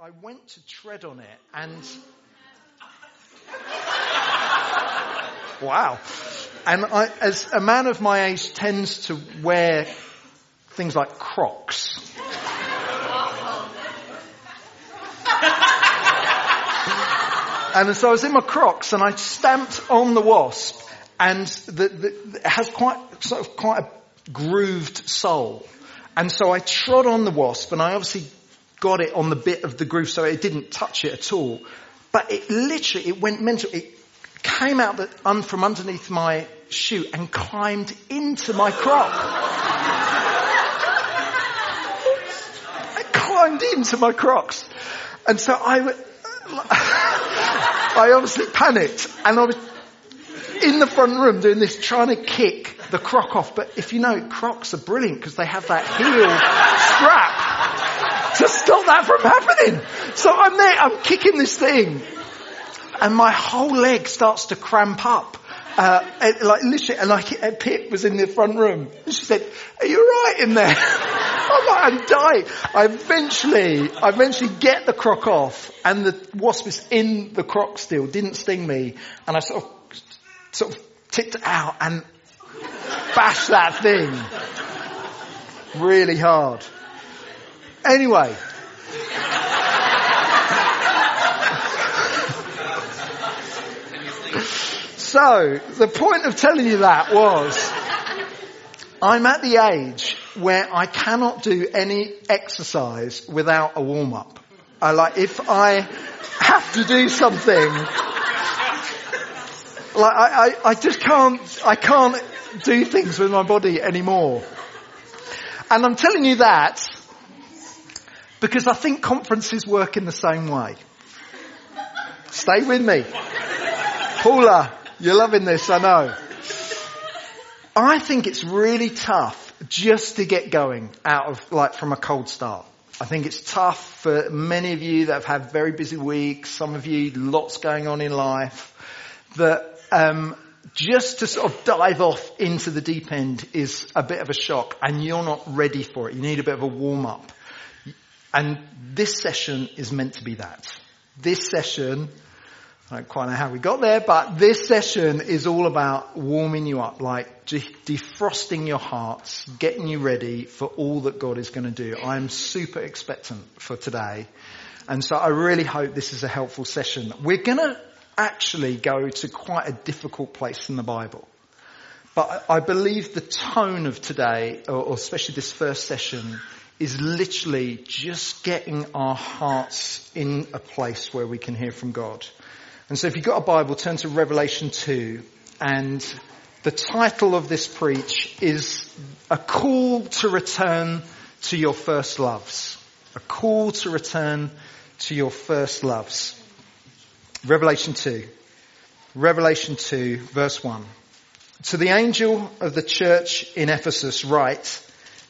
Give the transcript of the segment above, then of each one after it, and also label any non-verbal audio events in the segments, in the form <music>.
I went to tread on it and wow. And I, as a man of my age tends to wear things like Crocs. and so I was in my Crocs and I stamped on the wasp and the, the, it has quite, sort of quite a grooved sole. And so I trod on the wasp and I obviously got it on the bit of the groove so it didn't touch it at all. But it literally, it went mental. It came out un, from underneath my shoe and climbed into my croc. <laughs> it climbed into my crocs. And so I, <laughs> I obviously panicked and I was in the front room doing this, trying to kick the croc off. But if you know, crocs are brilliant because they have that heel strap to stop that from happening. So I'm there, I'm kicking this thing and my whole leg starts to cramp up. Uh, and like literally, and like Pip was in the front room. And she said, "Are you right in there?" <laughs> I'm like, I'm dying. I eventually, I eventually get the croc off, and the wasp is in the croc still. Didn't sting me, and I sort of, sort of tipped it out and bashed that thing really hard. Anyway. So, the point of telling you that was, I'm at the age where I cannot do any exercise without a warm up. I like, if I have to do something, like I, I, I just can't, I can't do things with my body anymore. And I'm telling you that because I think conferences work in the same way. Stay with me. Paula, you're loving this, I know. I think it's really tough just to get going out of, like, from a cold start. I think it's tough for many of you that have had very busy weeks, some of you, lots going on in life, that, um, just to sort of dive off into the deep end is a bit of a shock and you're not ready for it. You need a bit of a warm up. And this session is meant to be that. This session I don't quite know how we got there, but this session is all about warming you up, like defrosting your hearts, getting you ready for all that God is going to do. I'm super expectant for today. And so I really hope this is a helpful session. We're going to actually go to quite a difficult place in the Bible. But I believe the tone of today, or especially this first session, is literally just getting our hearts in a place where we can hear from God. And so if you've got a Bible, turn to Revelation 2 and the title of this preach is A Call to Return to Your First Loves. A Call to Return to Your First Loves. Revelation 2. Revelation 2 verse 1. To the angel of the church in Ephesus write,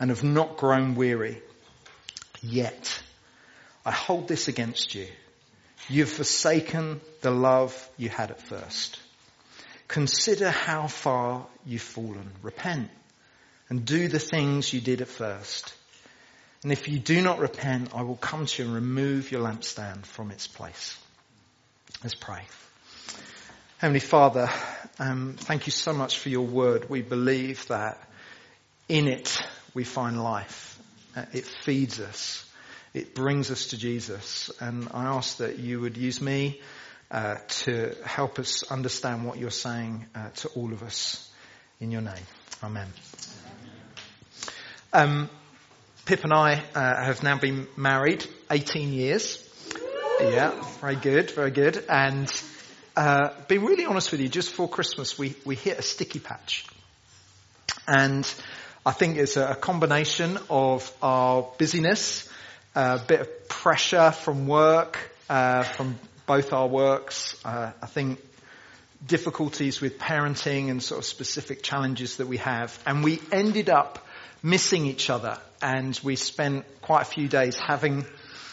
and have not grown weary. Yet I hold this against you You've forsaken the love you had at first. Consider how far you've fallen. Repent and do the things you did at first. And if you do not repent, I will come to you and remove your lampstand from its place. Let's pray. Heavenly Father, um, thank you so much for your word. We believe that in it we find life. Uh, it feeds us it brings us to Jesus. And I ask that you would use me uh, to help us understand what you're saying uh, to all of us in your name. Amen. Um, Pip and I uh, have now been married 18 years. Yeah, very good, very good. And uh, really honest with you, just before Christmas, we, we hit a sticky patch. And I think it's a combination of our busyness a bit of pressure from work, uh, from both our works. Uh, I think difficulties with parenting and sort of specific challenges that we have. And we ended up missing each other and we spent quite a few days having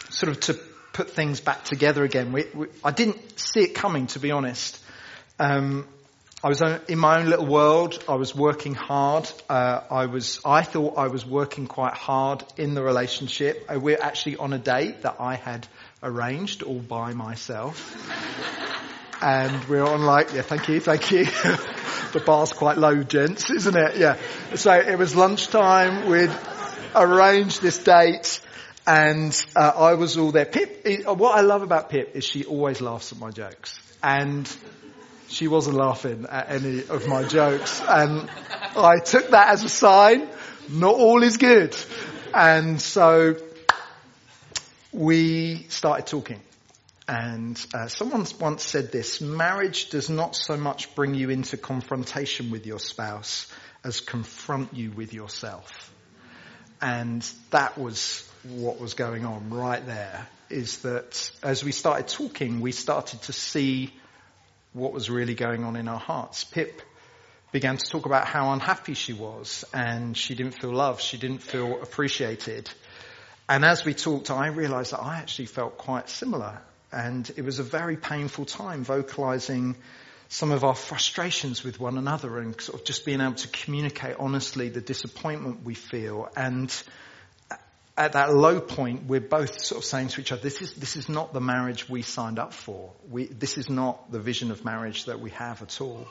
sort of to put things back together again. We, we, I didn't see it coming, to be honest. Um, I was in my own little world. I was working hard. Uh, I was, I thought I was working quite hard in the relationship. Uh, we're actually on a date that I had arranged all by myself. <laughs> and we're on like, yeah, thank you, thank you. <laughs> the bar's quite low, gents, isn't it? Yeah. So it was lunchtime. We'd arranged this date and uh, I was all there. Pip, what I love about Pip is she always laughs at my jokes. And she wasn't laughing at any of my jokes. And I took that as a sign, not all is good. And so we started talking. And uh, someone once said this, marriage does not so much bring you into confrontation with your spouse as confront you with yourself. And that was what was going on right there, is that as we started talking, we started to see what was really going on in our hearts. Pip began to talk about how unhappy she was and she didn't feel loved, she didn't feel appreciated. And as we talked, I realized that I actually felt quite similar. And it was a very painful time vocalizing some of our frustrations with one another and sort of just being able to communicate honestly the disappointment we feel. And at that low point, we're both sort of saying to each other, this is, this is not the marriage we signed up for. We, this is not the vision of marriage that we have at all.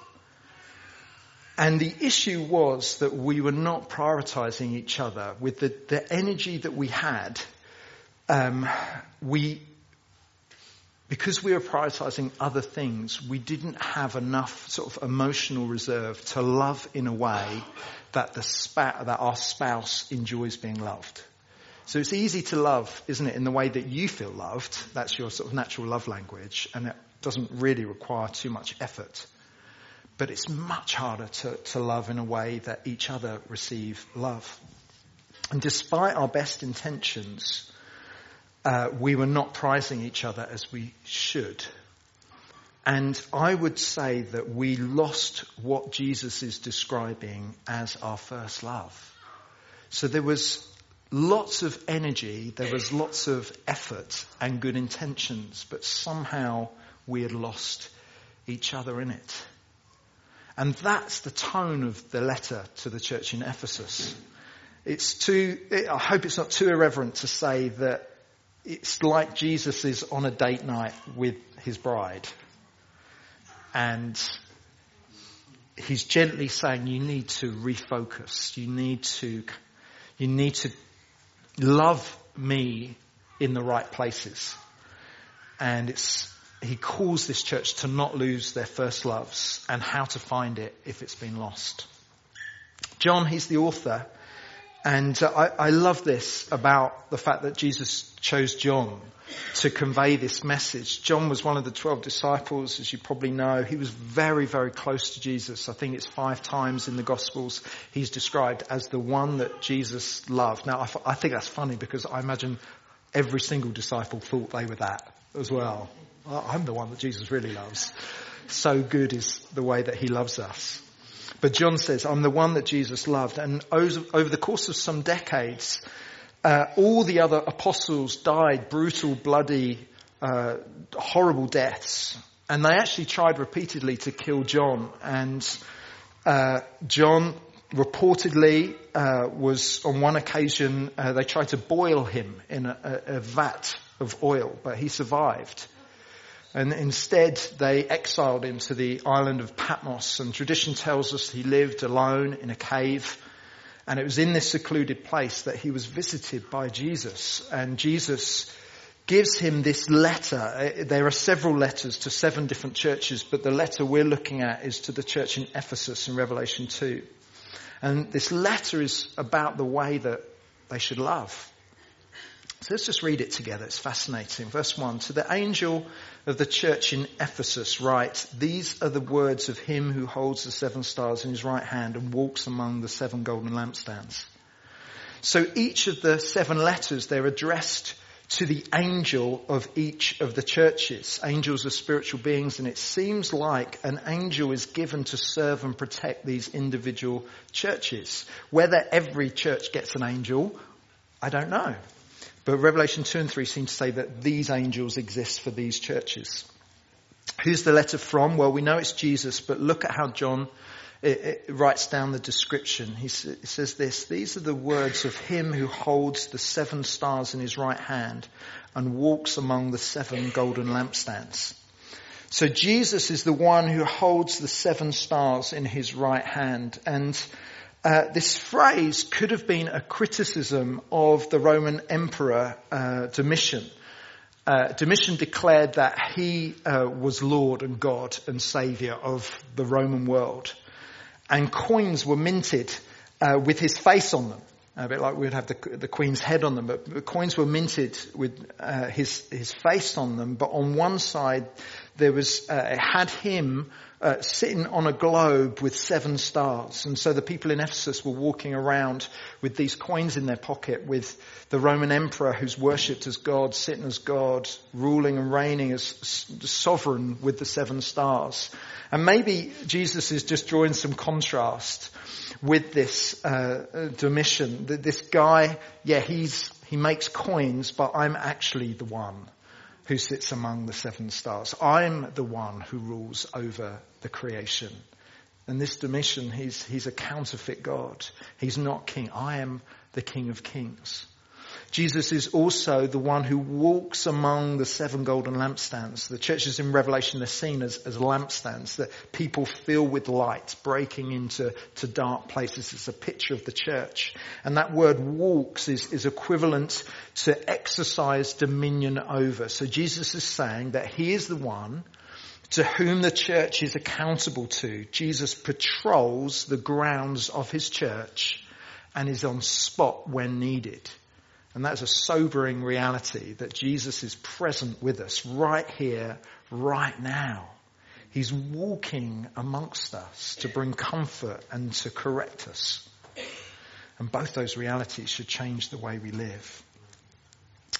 And the issue was that we were not prioritizing each other with the, the energy that we had. Um, we because we were prioritizing other things, we didn't have enough sort of emotional reserve to love in a way that the spa- that our spouse enjoys being loved. So it's easy to love, isn't it, in the way that you feel loved. That's your sort of natural love language, and it doesn't really require too much effort. But it's much harder to, to love in a way that each other receive love. And despite our best intentions, uh, we were not prizing each other as we should. And I would say that we lost what Jesus is describing as our first love. So there was lots of energy, there was lots of effort and good intentions, but somehow we had lost each other in it. And that's the tone of the letter to the church in Ephesus. It's too, I hope it's not too irreverent to say that it's like Jesus is on a date night with his bride. And he's gently saying you need to refocus. You need to, you need to love me in the right places. And it's, he calls this church to not lose their first loves and how to find it if it's been lost. John, he's the author and uh, I, I love this about the fact that Jesus chose John to convey this message. John was one of the 12 disciples, as you probably know. He was very, very close to Jesus. I think it's five times in the Gospels he's described as the one that Jesus loved. Now, I, I think that's funny because I imagine every single disciple thought they were that as well. I'm the one that Jesus really loves. So good is the way that he loves us. But John says, I'm the one that Jesus loved. And over the course of some decades, uh, all the other apostles died brutal, bloody, uh, horrible deaths. And they actually tried repeatedly to kill John. And uh, John reportedly uh, was on one occasion uh, they tried to boil him in a, a, vat of oil, but he survived. And instead, they exiled him to the island of Patmos. And tradition tells us he lived alone in a cave. And it was in this secluded place that he was visited by Jesus. And Jesus gives him this letter. Uh, there are several letters to seven different churches, but the letter we're looking at is to the church in Ephesus in Revelation 2. And this letter is about the way that they should love. So let's just read it together. It's fascinating. Verse 1. To the angel of the church in Ephesus write, These are the words of him who holds the seven stars in his right hand and walks among the seven golden lampstands. So each of the seven letters, they're addressed to the angel of each of the churches. Angels are spiritual beings and it seems like an angel is given to serve and protect these individual churches. Whether every church gets an angel, I don't know. But Revelation 2 and 3 seem to say that these angels exist for these churches. Who's the letter from? Well, we know it's Jesus, but look at how John it, it writes down the description. He, he says this, these are the words of him who holds the seven stars in his right hand and walks among the seven golden lampstands. So Jesus is the one who holds the seven stars in his right hand. And uh, this phrase could have been a criticism of the Roman Emperor uh, Domitian. Uh, Domitian declared that he uh, was Lord and God and Saviour of the Roman world and coins were minted uh, with his face on them. A bit like we'd have the, the queen's head on them, but the coins were minted with uh, his his face on them. But on one side, there was it had him uh, sitting on a globe with seven stars. And so the people in Ephesus were walking around with these coins in their pocket with the Roman emperor who's worshipped as God, sitting as God, ruling and reigning as sovereign with the seven stars. And maybe Jesus is just drawing some contrast with this uh, Domitian. That this guy, yeah, he's he makes coins, but I'm actually the one who sits among the seven stars. I'm the one who rules over the creation. And this Domitian, he's, he's a counterfeit God. He's not king. I am the king of kings. Jesus is also the one who walks among the seven golden lampstands. The churches in Revelation are seen as, as lampstands that people fill with light, breaking into to dark places. It's a picture of the church. And that word walks is, is equivalent to exercise dominion over. So Jesus is saying that he is the one to whom the church is accountable to. Jesus patrols the grounds of his church and is on spot when needed. And that's a sobering reality that Jesus is present with us right here, right now. He's walking amongst us to bring comfort and to correct us. And both those realities should change the way we live.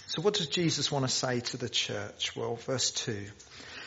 So what does Jesus want to say to the church? Well, verse 2.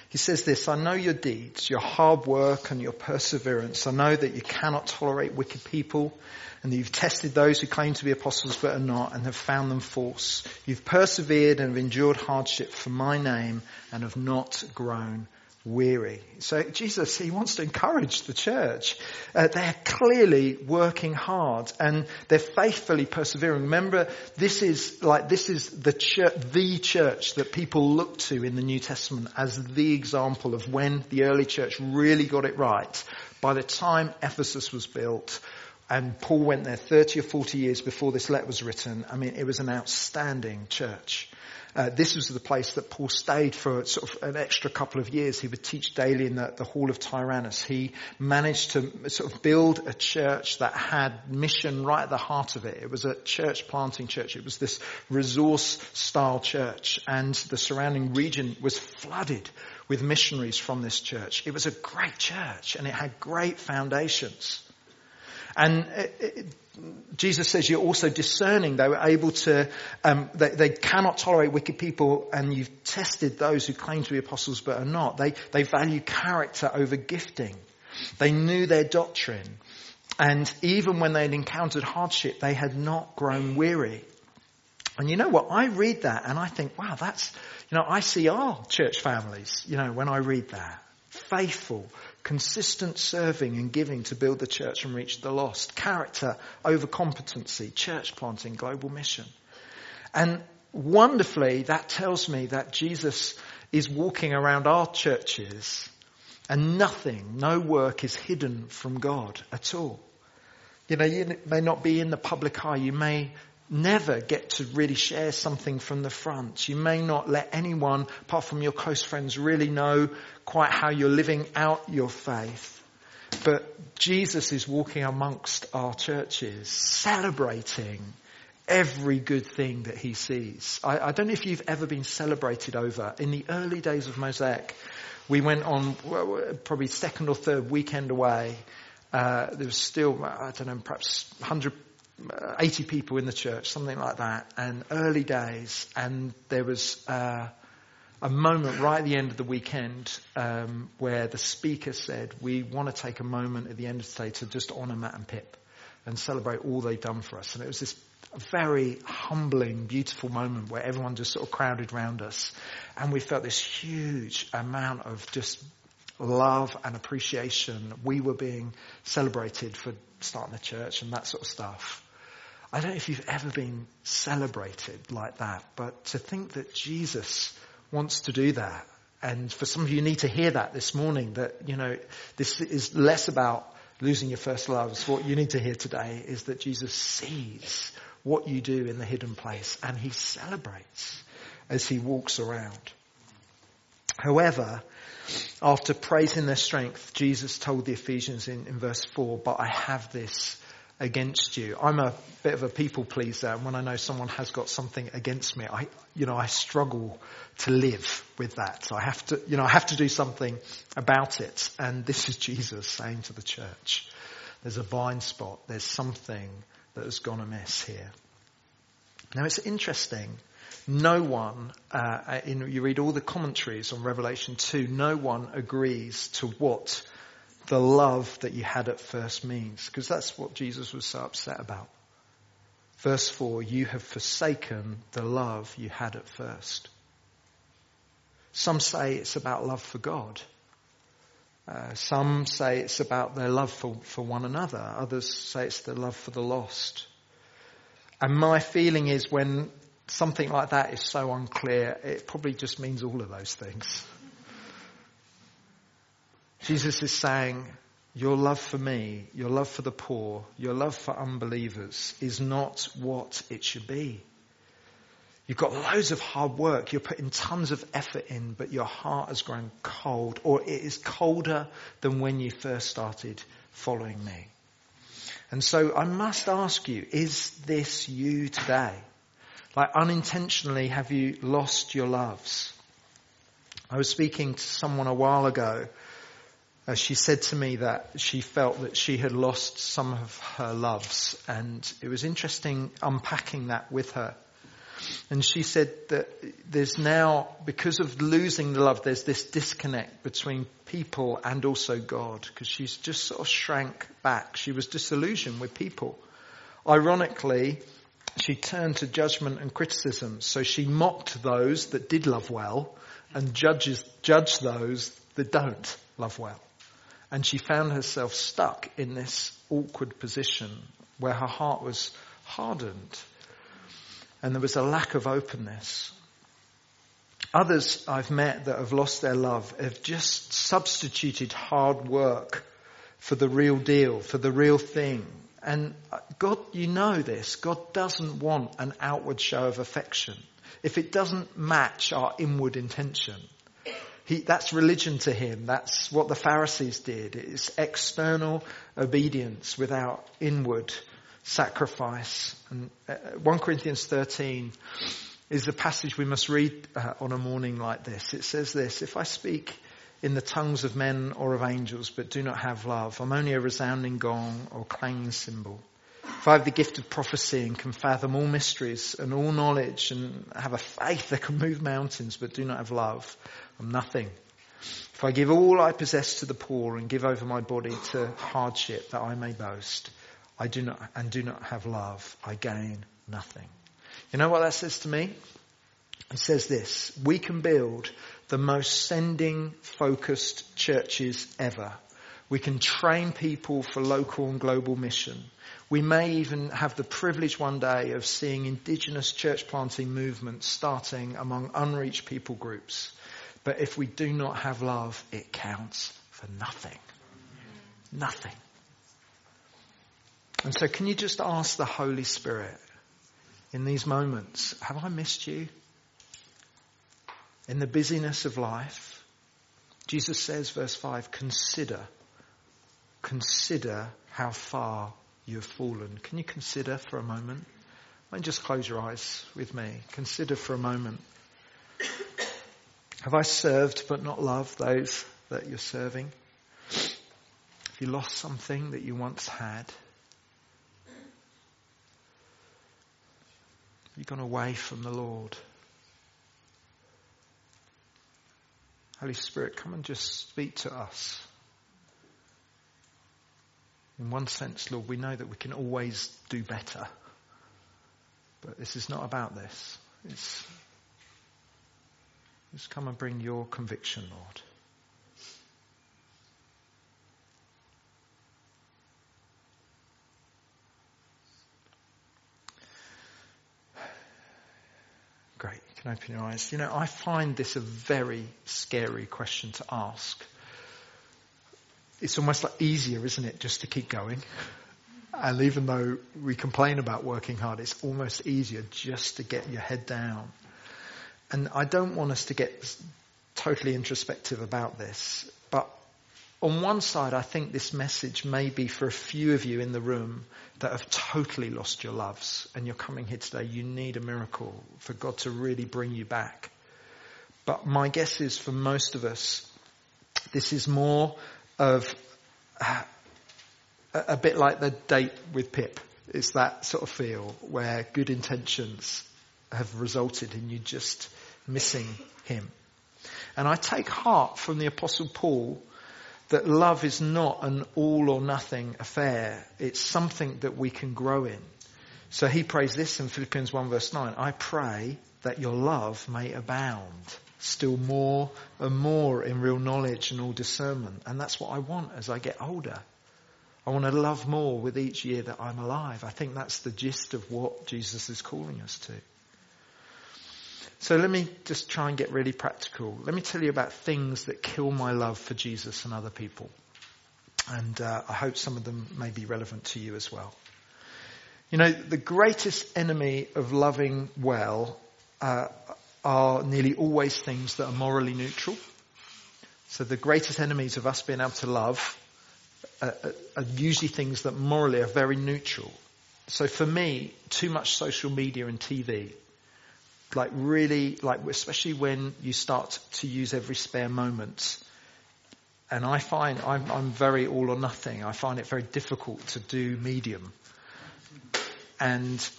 He says this, I know your deeds, your hard work and your perseverance. I know that you cannot tolerate wicked people and that you've tested those who claim to be apostles but are not and have found them false. You've persevered and have endured hardship for my name and have not grown weary. So Jesus, he wants to encourage the church. Uh, they're clearly working hard and they're faithfully persevering. Remember, this is like, this is the church, the church that people look to in the New Testament as the example of when the early church really got it right. By the time Ephesus was built, and Paul went there 30 or 40 years before this letter was written. I mean, it was an outstanding church. Uh, this was the place that Paul stayed for sort of an extra couple of years. He would teach daily in the, the hall of Tyrannus. He managed to sort of build a church that had mission right at the heart of it. It was a church planting church. It was this resource style church and the surrounding region was flooded with missionaries from this church. It was a great church and it had great foundations. And it, it, Jesus says you're also discerning. They were able to, um, they, they, cannot tolerate wicked people and you've tested those who claim to be apostles but are not. They, they value character over gifting. They knew their doctrine. And even when they had encountered hardship, they had not grown weary. And you know what? I read that and I think, wow, that's, you know, I see our church families, you know, when I read that. Faithful, consistent serving and giving to build the church and reach the lost, character over competency, church planting, global mission. And wonderfully, that tells me that Jesus is walking around our churches and nothing, no work is hidden from God at all. You know, you may not be in the public eye. You may never get to really share something from the front. You may not let anyone, apart from your close friends, really know quite how you're living out your faith. But Jesus is walking amongst our churches, celebrating every good thing that he sees. I, I, don't know if you've ever been celebrated over. In the early days of Mosaic, we went on probably second or third weekend away. Uh, there was still, I don't know, perhaps 100 uh, 80 people in the church, something like that, and early days, and there was uh, a moment right at the end of the weekend um, where the speaker said, "We want to take a moment at the end of the day to just honour Matt and Pip and celebrate all they've done for us." And it was this very humbling, beautiful moment where everyone just sort of crowded around us, and we felt this huge amount of just love and appreciation. We were being celebrated for starting the church and that sort of stuff. I don't know if you've ever been celebrated like that, but to think that Jesus wants to do that, and for some of you need to hear that this morning, that, you know, this is less about losing your first loves. What you need to hear today is that Jesus sees what you do in the hidden place and he celebrates as he walks around. However, after praising their strength, Jesus told the Ephesians in, in verse 4, but I have this against you. I'm a bit of a people pleaser, and when I know someone has got something against me, I, you know, I struggle to live with that. I have to, you know, I have to do something about it. And this is Jesus saying to the church, there's a blind spot. There's something that has gone amiss here. Now it's interesting. No one, uh, in, you read all the commentaries on Revelation 2, no one agrees to what the love that you had at first means. Because that's what Jesus was so upset about. Verse 4, you have forsaken the love you had at first. Some say it's about love for God. Uh, some say it's about their love for, for one another. Others say it's their love for the lost. And my feeling is when something like that is so unclear, it probably just means all of those things. Jesus is saying, your love for me, your love for the poor, your love for unbelievers is not what it should be. You've got loads of hard work, you're putting tons of effort in, but your heart has grown cold, or it is colder than when you first started following me. And so I must ask you, is this you today? Like unintentionally, have you lost your loves? I was speaking to someone a while ago uh, she said to me that she felt that she had lost some of her loves, and it was interesting unpacking that with her. And she said that there's now, because of losing the love, there's this disconnect between people and also God, because she's just sort of shrank back. She was disillusioned with people. Ironically, she turned to judgment and criticism. So she mocked those that did love well and judges, judged those that don't love well. And she found herself stuck in this awkward position where her heart was hardened and there was a lack of openness. Others I've met that have lost their love have just substituted hard work for the real deal, for the real thing. And God, you know this, God doesn't want an outward show of affection. If it doesn't match our inward intention, he, that's religion to him. That's what the Pharisees did. It's external obedience without inward sacrifice. And uh, 1 Corinthians 13 is the passage we must read uh, on a morning like this. It says this, if I speak in the tongues of men or of angels but do not have love, I'm only a resounding gong or clanging cymbal. If I have the gift of prophecy and can fathom all mysteries and all knowledge and have a faith that can move mountains but do not have love, I'm nothing. If I give all I possess to the poor and give over my body to hardship that I may boast, I do not, and do not have love, I gain nothing. You know what that says to me? It says this, we can build the most sending focused churches ever. We can train people for local and global mission. We may even have the privilege one day of seeing indigenous church planting movements starting among unreached people groups. But if we do not have love, it counts for nothing. Nothing. And so can you just ask the Holy Spirit in these moments, have I missed you? In the busyness of life, Jesus says, verse 5, consider, consider how far you have fallen. Can you consider for a moment? And just close your eyes with me? Consider for a moment. Have I served but not loved those that you're serving? Have you lost something that you once had? Have you gone away from the Lord? Holy Spirit, come and just speak to us. In one sense, Lord, we know that we can always do better. But this is not about this. It's just come and bring your conviction, Lord. Great, you can open your eyes. You know, I find this a very scary question to ask. It's almost like easier, isn't it, just to keep going? And even though we complain about working hard, it's almost easier just to get your head down. And I don't want us to get totally introspective about this, but on one side, I think this message may be for a few of you in the room that have totally lost your loves and you're coming here today. You need a miracle for God to really bring you back. But my guess is for most of us, this is more of uh, a bit like the date with Pip. It's that sort of feel where good intentions have resulted in you just missing him. And I take heart from the apostle Paul that love is not an all or nothing affair. It's something that we can grow in. So he prays this in Philippians 1 verse 9. I pray that your love may abound still more and more in real knowledge and all discernment. And that's what I want as I get older. I want to love more with each year that I'm alive. I think that's the gist of what Jesus is calling us to. So let me just try and get really practical. Let me tell you about things that kill my love for Jesus and other people. And uh, I hope some of them may be relevant to you as well. You know, the greatest enemy of loving well uh, are nearly always things that are morally neutral. So the greatest enemies of us being able to love are, are usually things that morally are very neutral. So for me, too much social media and TV like really, like especially when you start to use every spare moment. And I find I'm, I'm very all or nothing. I find it very difficult to do medium. And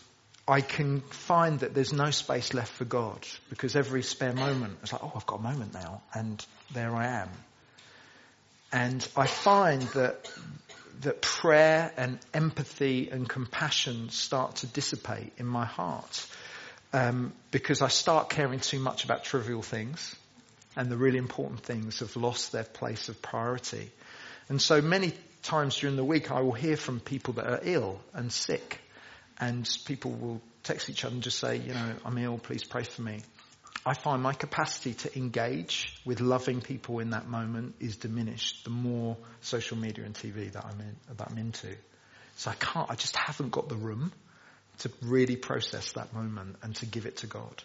I can find that there's no space left for God because every spare moment, it's like, oh, I've got a moment now, and there I am. And I find that that prayer and empathy and compassion start to dissipate in my heart um, because I start caring too much about trivial things and the really important things have lost their place of priority. And so many times during the week I will hear from people that are ill and sick and people will text each other and just say, you know, I'm ill, please pray for me. I find my capacity to engage with loving people in that moment is diminished the more social media and TV that I'm, in, that I'm into. So I can't, I just haven't got the room to really process that moment and to give it to God.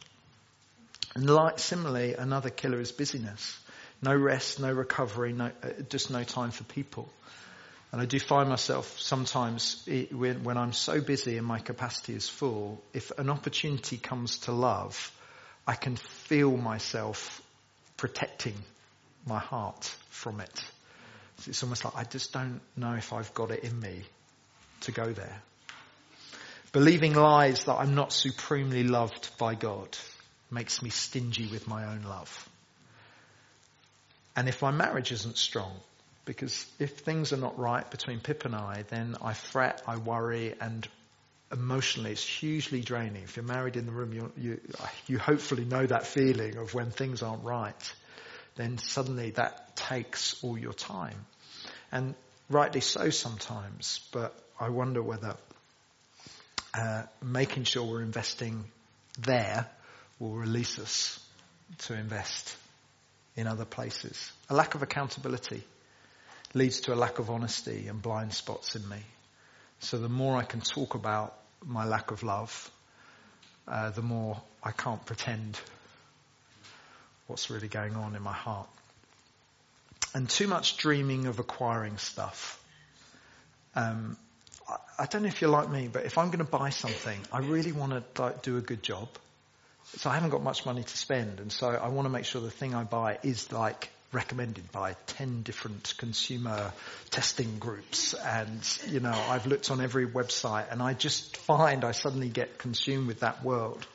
And like, similarly, another killer is busyness. No rest, no recovery, no, uh, just no time for people. And I do find myself sometimes when, I'm so busy and my capacity is full, if an opportunity comes to love, I can feel myself protecting my heart from it. It's almost like I just don't know if I've got it in me to go there. Believing lies that I'm not supremely loved by God makes me stingy with my own love. And if my marriage isn't strong, because if things are not right between Pip and I, then I fret, I worry, and emotionally it's hugely draining. If you're married in the room, you, you, you hopefully know that feeling of when things aren't right. Then suddenly that takes all your time. And rightly so sometimes, but I wonder whether uh, making sure we're investing there will release us to invest in other places. A lack of accountability leads to a lack of honesty and blind spots in me. So the more I can talk about my lack of love, uh, the more I can't pretend what's really going on in my heart. And too much dreaming of acquiring stuff. Um, I don't know if you're like me, but if I'm going to buy something, I really want to like, do a good job. So I haven't got much money to spend, and so I want to make sure the thing I buy is like recommended by 10 different consumer testing groups and, you know, I've looked on every website and I just find I suddenly get consumed with that world.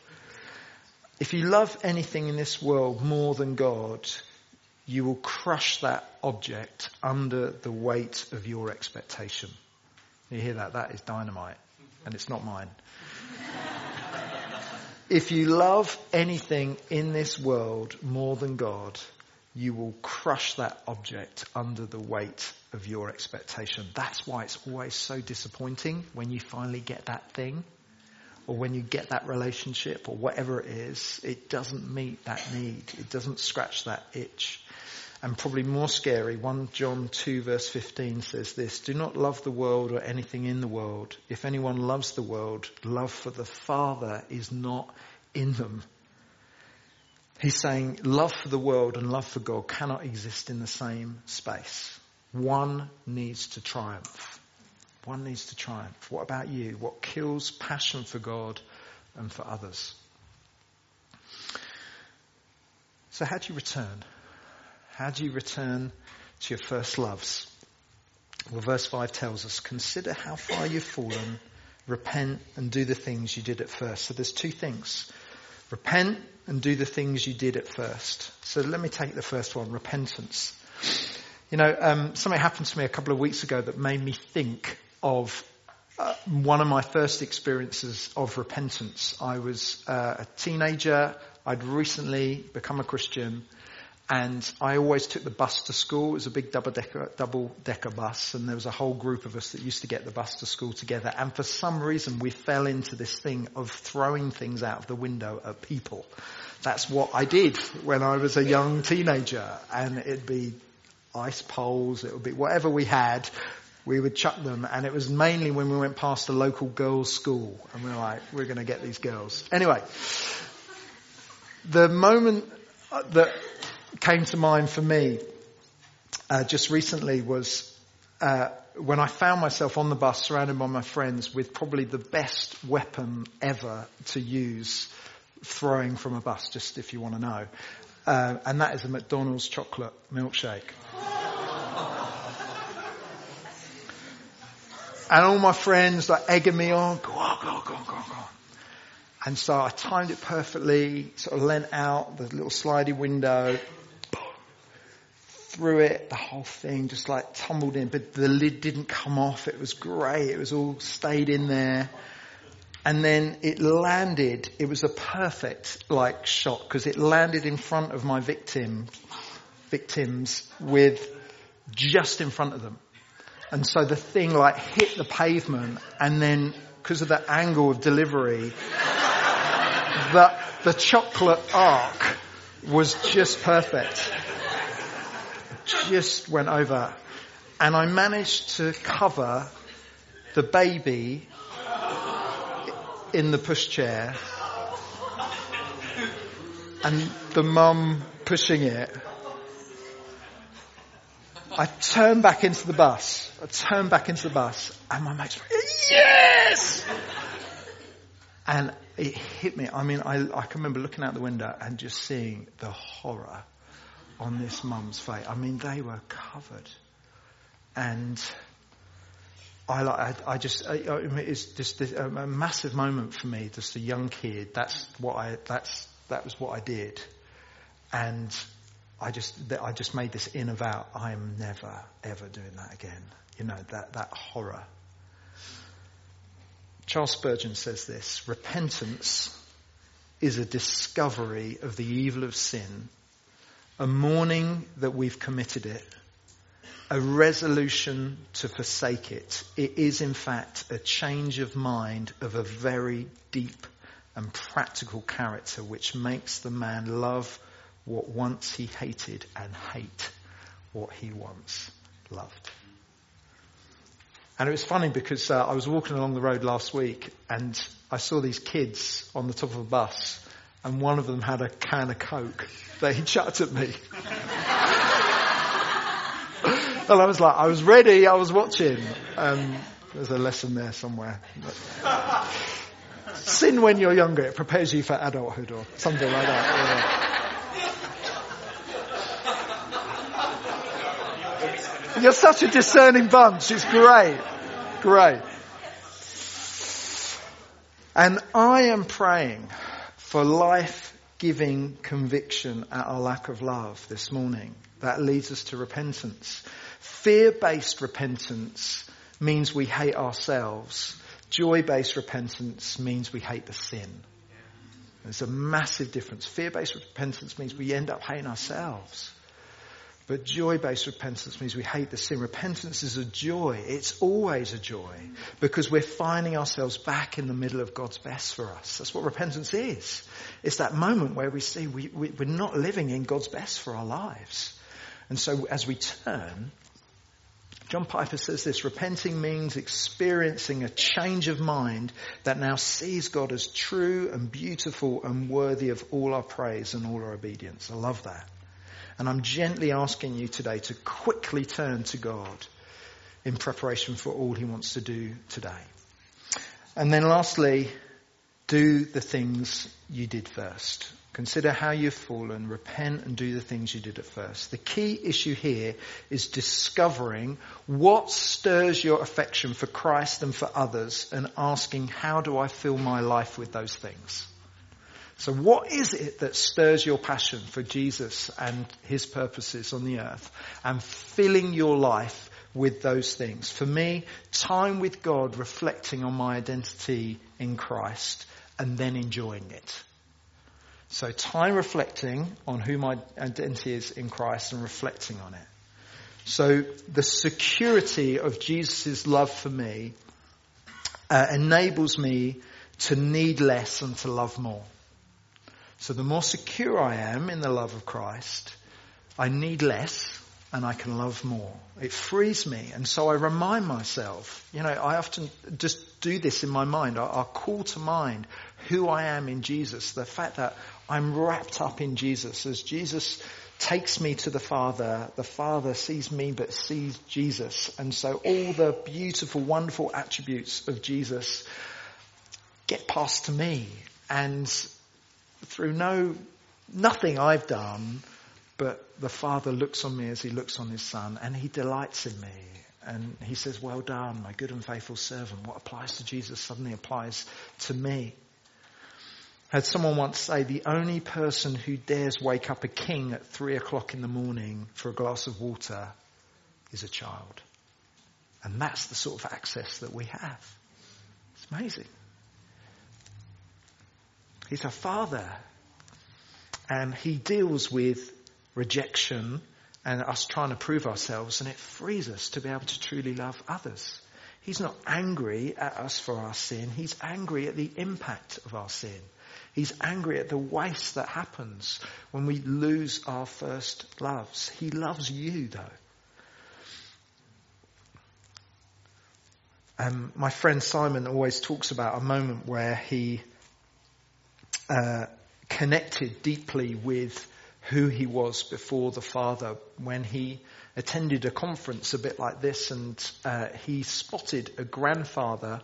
If you love anything in this world more than God, you will crush that object under the weight of your expectation. You hear that? That is dynamite. And it's not mine. if you love anything in this world more than God, you will crush that object under the weight of your expectation. That's why it's always so disappointing when you finally get that thing or when you get that relationship or whatever it is. It doesn't meet that need. It doesn't scratch that itch. And probably more scary, 1 John 2 verse 15 says this, do not love the world or anything in the world. If anyone loves the world, love for the Father is not in them. He's saying love for the world and love for God cannot exist in the same space. One needs to triumph. One needs to triumph. What about you? What kills passion for God and for others? So how do you return? How do you return to your first loves? Well, verse 5 tells us, consider how far you've fallen, repent and do the things you did at first. So there's two things. Repent and do the things you did at first. So let me take the first one, repentance. You know, um, something happened to me a couple of weeks ago that made me think of uh, one of my first experiences of repentance. I was uh, a teenager. I'd recently become a Christian. And I always took the bus to school. It was a big double decker, double decker bus and there was a whole group of us that used to get the bus to school together. And for some reason we fell into this thing of throwing things out of the window at people. That's what I did when I was a young teenager and it'd be ice poles, it would be whatever we had, we would chuck them and it was mainly when we went past a local girls' school and we were like, we're going to get these girls. Anyway, the moment uh, that came to mind for me uh, just recently was uh, when I found myself on the bus surrounded by my friends with probably the best weapon ever to use throwing from a bus, just if you want to know. Uh, and that is a McDonald's chocolate milkshake. and all my friends like egging me on, go on, go on, go on, go on. And so I timed it perfectly, sort of leant out the little slidey window, threw it, the whole thing just like tumbled in, but the lid didn't come off. It was great. It was all stayed in there. And then it landed, it was a perfect like shot because it landed in front of my victim, victims with just in front of them. And so the thing like hit the pavement and then because of the angle of delivery, <laughs> the, the chocolate arc was just perfect just went over and I managed to cover the baby in the pushchair and the mum pushing it. I turned back into the bus. I turned back into the bus and my mates were, yes! And it hit me. I mean, I, I can remember looking out the window and just seeing the horror on this mum's face. I mean, they were covered. And I, I, I just, I, it's just a, um, a massive moment for me, just a young kid. That's what I, that's, that was what I did. And I just, I just made this in of out. I am never, ever doing that again. You know, that, that horror. Charles Spurgeon says this, repentance is a discovery of the evil of sin a mourning that we've committed it, a resolution to forsake it. It is in fact a change of mind of a very deep and practical character which makes the man love what once he hated and hate what he once loved. And it was funny because uh, I was walking along the road last week and I saw these kids on the top of a bus and one of them had a can of Coke that he chucked at me. <laughs> and I was like, I was ready, I was watching. Um, there's a lesson there somewhere. Sin when you're younger, it prepares you for adulthood or something like that. You're such a discerning bunch. It's great. Great. And I am praying for life giving conviction at our lack of love this morning. That leads us to repentance. Fear based repentance means we hate ourselves. Joy based repentance means we hate the sin. There's a massive difference. Fear based repentance means we end up hating ourselves. But joy-based repentance means we hate the sin. Repentance is a joy. It's always a joy because we're finding ourselves back in the middle of God's best for us. That's what repentance is. It's that moment where we see we, we, we're not living in God's best for our lives. And so as we turn, John Piper says this, repenting means experiencing a change of mind that now sees God as true and beautiful and worthy of all our praise and all our obedience. I love that. And I'm gently asking you today to quickly turn to God in preparation for all he wants to do today. And then lastly, do the things you did first. Consider how you've fallen, repent and do the things you did at first. The key issue here is discovering what stirs your affection for Christ and for others and asking, how do I fill my life with those things? So what is it that stirs your passion for Jesus and his purposes on the earth and filling your life with those things? For me, time with God reflecting on my identity in Christ and then enjoying it. So time reflecting on who my identity is in Christ and reflecting on it. So the security of Jesus' love for me uh, enables me to need less and to love more. So the more secure I am in the love of Christ, I need less and I can love more. It frees me. And so I remind myself, you know, I often just do this in my mind. I, I'll call to mind who I am in Jesus. The fact that I'm wrapped up in Jesus. As Jesus takes me to the Father, the Father sees me but sees Jesus. And so all the beautiful, wonderful attributes of Jesus get passed to me. And through no, nothing I've done, but the Father looks on me as he looks on his Son and he delights in me. And he says, well done, my good and faithful servant. What applies to Jesus suddenly applies to me. Had someone once say, the only person who dares wake up a king at three o'clock in the morning for a glass of water is a child. And that's the sort of access that we have. It's amazing. He's a father. And he deals with rejection and us trying to prove ourselves and it frees us to be able to truly love others. He's not angry at us for our sin. He's angry at the impact of our sin. He's angry at the waste that happens when we lose our first loves. He loves you though. Um, my friend Simon always talks about a moment where he uh, connected deeply with who he was before the Father when he attended a conference a bit like this and uh, he spotted a grandfather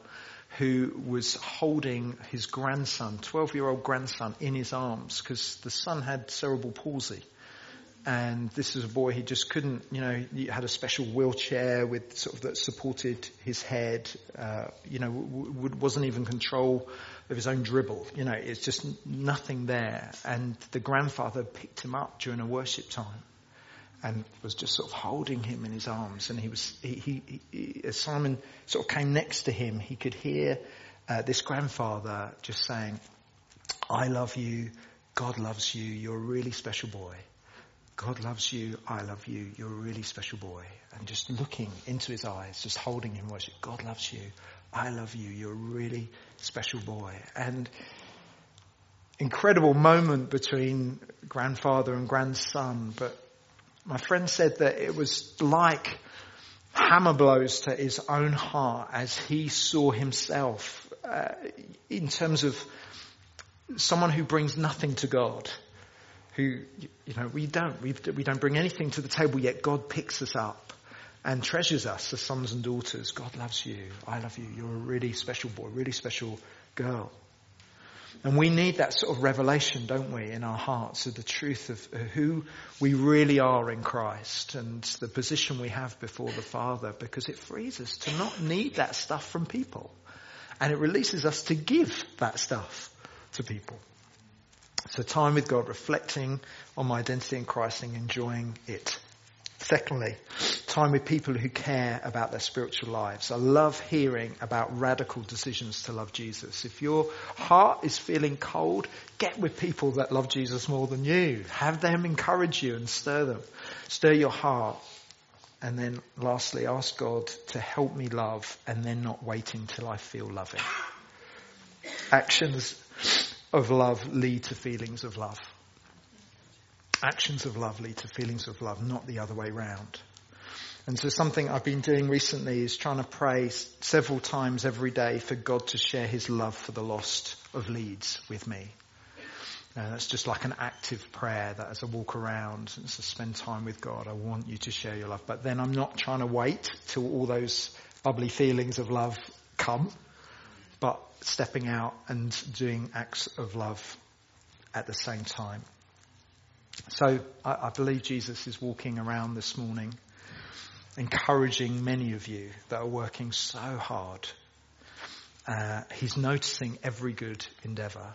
who was holding his grandson, 12 year old grandson, in his arms because the son had cerebral palsy. And this is a boy, he just couldn't, you know, he had a special wheelchair with sort of that supported his head, uh, you know, w- w- wasn't even control of his own dribble. You know, it's just nothing there. And the grandfather picked him up during a worship time and was just sort of holding him in his arms. And he was, he, he, he as Simon sort of came next to him, he could hear uh, this grandfather just saying, I love you. God loves you. You're a really special boy. God loves you. I love you. You're a really special boy. And just looking into his eyes, just holding him, worship. God loves you. I love you. You're a really special boy. And incredible moment between grandfather and grandson. But my friend said that it was like hammer blows to his own heart as he saw himself uh, in terms of someone who brings nothing to God. Who, you know, we don't, we, we don't bring anything to the table yet God picks us up and treasures us as sons and daughters. God loves you. I love you. You're a really special boy, really special girl. And we need that sort of revelation, don't we, in our hearts of the truth of who we really are in Christ and the position we have before the Father because it frees us to not need that stuff from people. And it releases us to give that stuff to people. So time with God, reflecting on my identity in Christ and enjoying it. Secondly, time with people who care about their spiritual lives. I love hearing about radical decisions to love Jesus. If your heart is feeling cold, get with people that love Jesus more than you. Have them encourage you and stir them. Stir your heart. And then lastly, ask God to help me love and then not waiting until I feel loving. Actions of love lead to feelings of love. Actions of love lead to feelings of love, not the other way round. And so something I've been doing recently is trying to pray several times every day for God to share his love for the lost of Leeds with me. And that's just like an active prayer that as I walk around and to spend time with God, I want you to share your love. But then I'm not trying to wait till all those bubbly feelings of love come, but stepping out and doing acts of love at the same time. So I, I believe Jesus is walking around this morning encouraging many of you that are working so hard. Uh, he's noticing every good endeavour.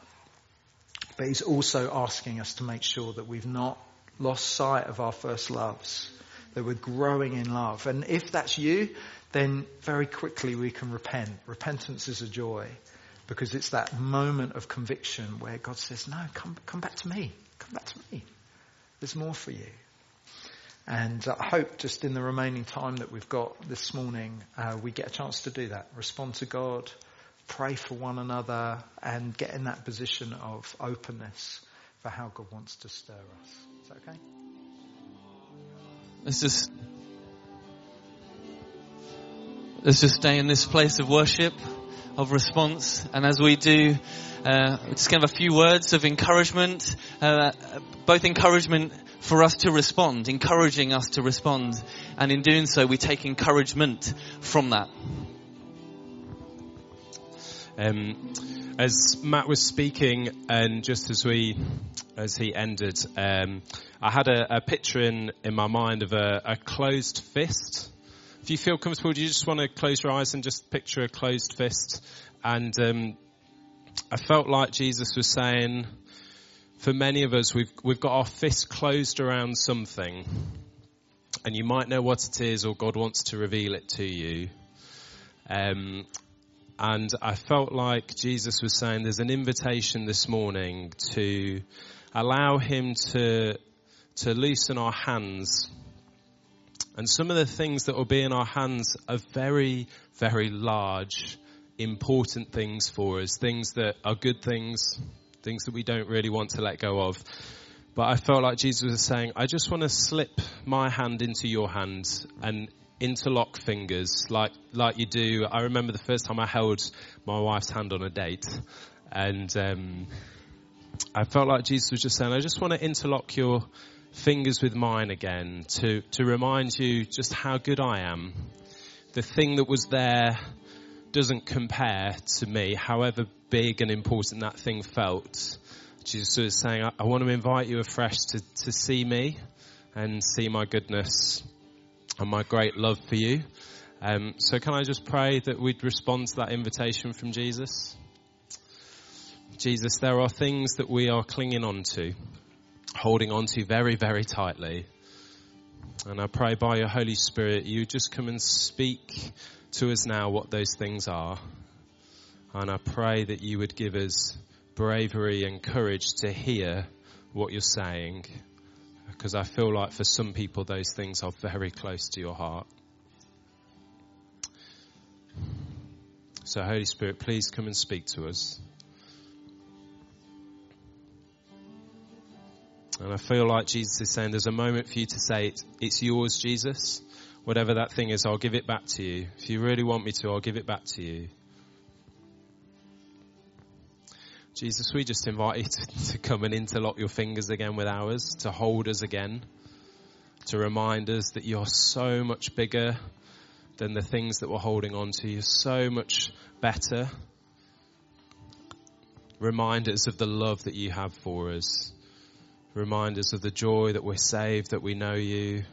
But he's also asking us to make sure that we've not lost sight of our first loves, that we're growing in love. And if that's you, then very quickly we can repent. Repentance is a joy because it's that moment of conviction where God says, no, come, come back to me. Come back to me. There's more for you. And I hope just in the remaining time that we've got this morning, uh, we get a chance to do that. Respond to God, pray for one another, and get in that position of openness for how God wants to stir us. Is that okay? Let's just let's just stay in this place of worship, of response, and as we do, uh, just give a few words of encouragement, uh, both encouragement for us to respond, encouraging us to respond. And in doing so, we take encouragement from that. Um, as Matt was speaking, and just as we, as he ended, um, I had a, a, picture in in my mind of a, a, closed fist. If you feel comfortable, do you just want to close your eyes and just picture a closed fist? And um, I felt like Jesus was saying, for many of us, we've, we've got our fist closed around something, and you might know what it is, or God wants to reveal it to you. Um, and I felt like Jesus was saying there's an invitation this morning to allow Him to, to loosen our hands. And some of the things that will be in our hands are very, very large, important things for us, things that are good things, things that we don't really want to let go of. But I felt like Jesus was saying, I just want to slip my hand into your hand and interlock fingers like, like you do. I remember the first time I held my wife's hand on a date and, um, I felt like Jesus was just saying, I just want to interlock your fingers with mine again to, to remind you just how good I am. The thing that was there doesn't compare to me, however big and important that thing felt. Jesus was saying, I, I want to invite you afresh to, to see me and see my goodness and my great love for you. Um, so can I just pray that we'd respond to that invitation from Jesus? Jesus, there are things that we are clinging on to, holding on to very, very tightly. And I pray by your Holy Spirit, you just come and speak to us now what those things are. And I pray that you would give us bravery and courage to hear what you're saying. Because I feel like for some people, those things are very close to your heart. So, Holy Spirit, please come and speak to us. And I feel like Jesus is saying there's a moment for you to say, It's yours, Jesus. Whatever that thing is, I'll give it back to you. If you really want me to, I'll give it back to you. Jesus, we just invite you <laughs> to, to come and interlock your fingers again with ours, to hold us again, to remind us that you're so much bigger than the things that we're holding on to. You're so much better. Remind us of the love that you have for us. Remind us of the joy that we're saved, that we know you.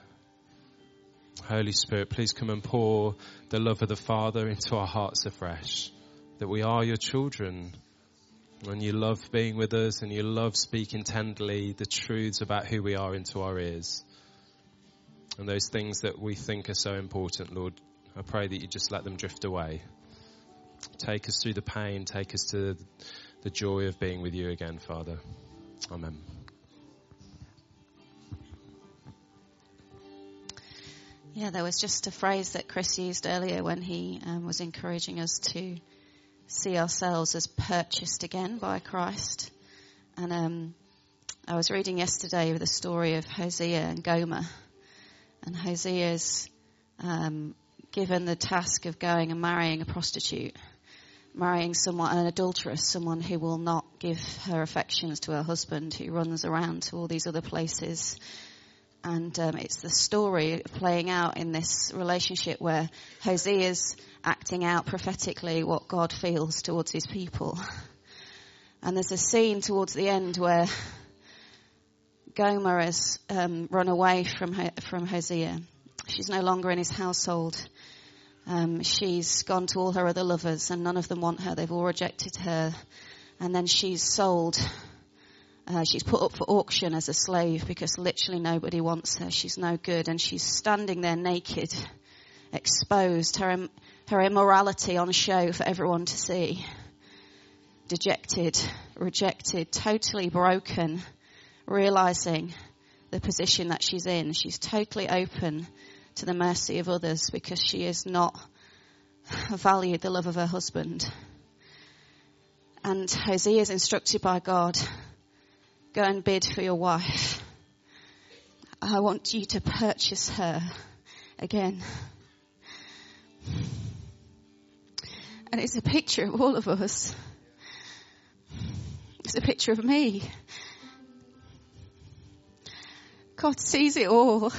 Holy Spirit, please come and pour the love of the Father into our hearts afresh. That we are your children. And you love being with us and you love speaking tenderly the truths about who we are into our ears. And those things that we think are so important, Lord, I pray that you just let them drift away. Take us through the pain, take us to the joy of being with you again, Father. Amen. Yeah, there was just a phrase that Chris used earlier when he um, was encouraging us to see ourselves as purchased again by Christ. And um, I was reading yesterday the story of Hosea and Gomer. And Hosea's um, given the task of going and marrying a prostitute, marrying someone, an adulteress, someone who will not give her affections to her husband, who runs around to all these other places and um, it's the story playing out in this relationship where Hosea is acting out prophetically what God feels towards his people. <laughs> And there's a scene towards the end where Gomer has um, run away from from Hosea. She's no longer in his household. Um, she's gone to all her other lovers, and none of them want her. They've all rejected her. And then she's sold uh, she's put up for auction as a slave because literally nobody wants her. She's no good, and she's standing there naked, exposed, her her immorality on show for everyone to see. Dejected, rejected, totally broken, realizing the position that she's in. She's totally open to the mercy of others because she is not valued the love of her husband. And Hosea is instructed by God Go and bid for your wife. I want you to purchase her again. And it's a picture of all of us. It's a picture of me. God sees it all.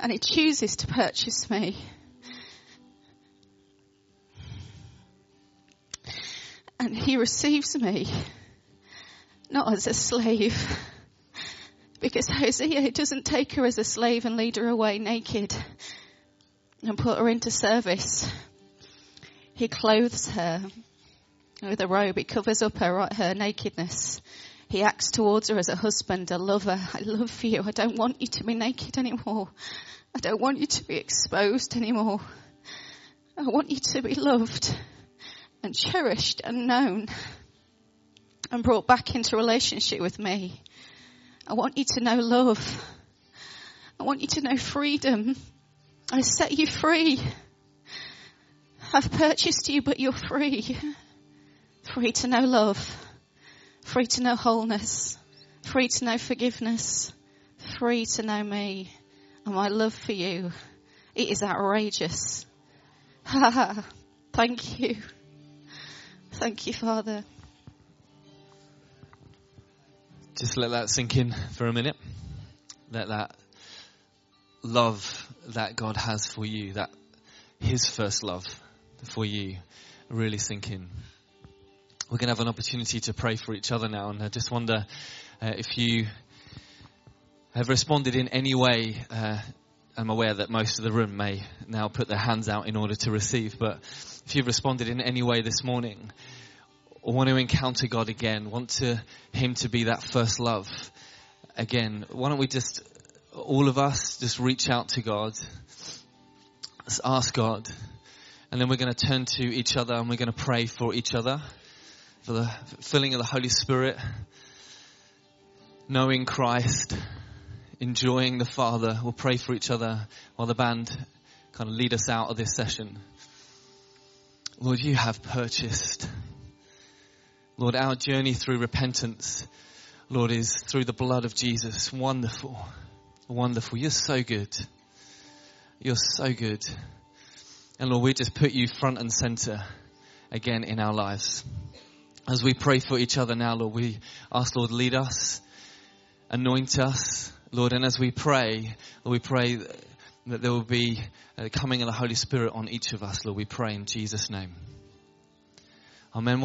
And He chooses to purchase me. And he receives me not as a slave because Hosea doesn't take her as a slave and lead her away naked and put her into service. He clothes her with a robe. He covers up her, her nakedness. He acts towards her as a husband, a lover. I love you. I don't want you to be naked anymore. I don't want you to be exposed anymore. I want you to be loved and cherished and known and brought back into relationship with me. I want you to know love. I want you to know freedom. I set you free. I've purchased you, but you're free. Free to know love. Free to know wholeness. Free to know forgiveness. Free to know me. And my love for you. It is outrageous. <laughs> Ha ha. Thank you. Thank you, Father. Just let that sink in for a minute. Let that love that God has for you, that His first love for you, really sink in. We're going to have an opportunity to pray for each other now, and I just wonder uh, if you have responded in any way. Uh, I'm aware that most of the room may now put their hands out in order to receive, but if you've responded in any way this morning, or want to encounter God again, want to Him to be that first love again, why don't we just, all of us, just reach out to God, let's ask God, and then we're going to turn to each other and we're going to pray for each other, for the filling of the Holy Spirit, knowing Christ, enjoying the Father. We'll pray for each other while the band kind of lead us out of this session. Lord, you have purchased. Lord, our journey through repentance, Lord, is through the blood of Jesus. Wonderful. Wonderful. You're so good. You're so good. And Lord, we just put you front and center again in our lives. As we pray for each other now, Lord, we ask, Lord, lead us, anoint us, Lord, and as we pray, we pray that there will be a coming of the Holy Spirit on each of us, Lord. We pray in Jesus' name. Amen.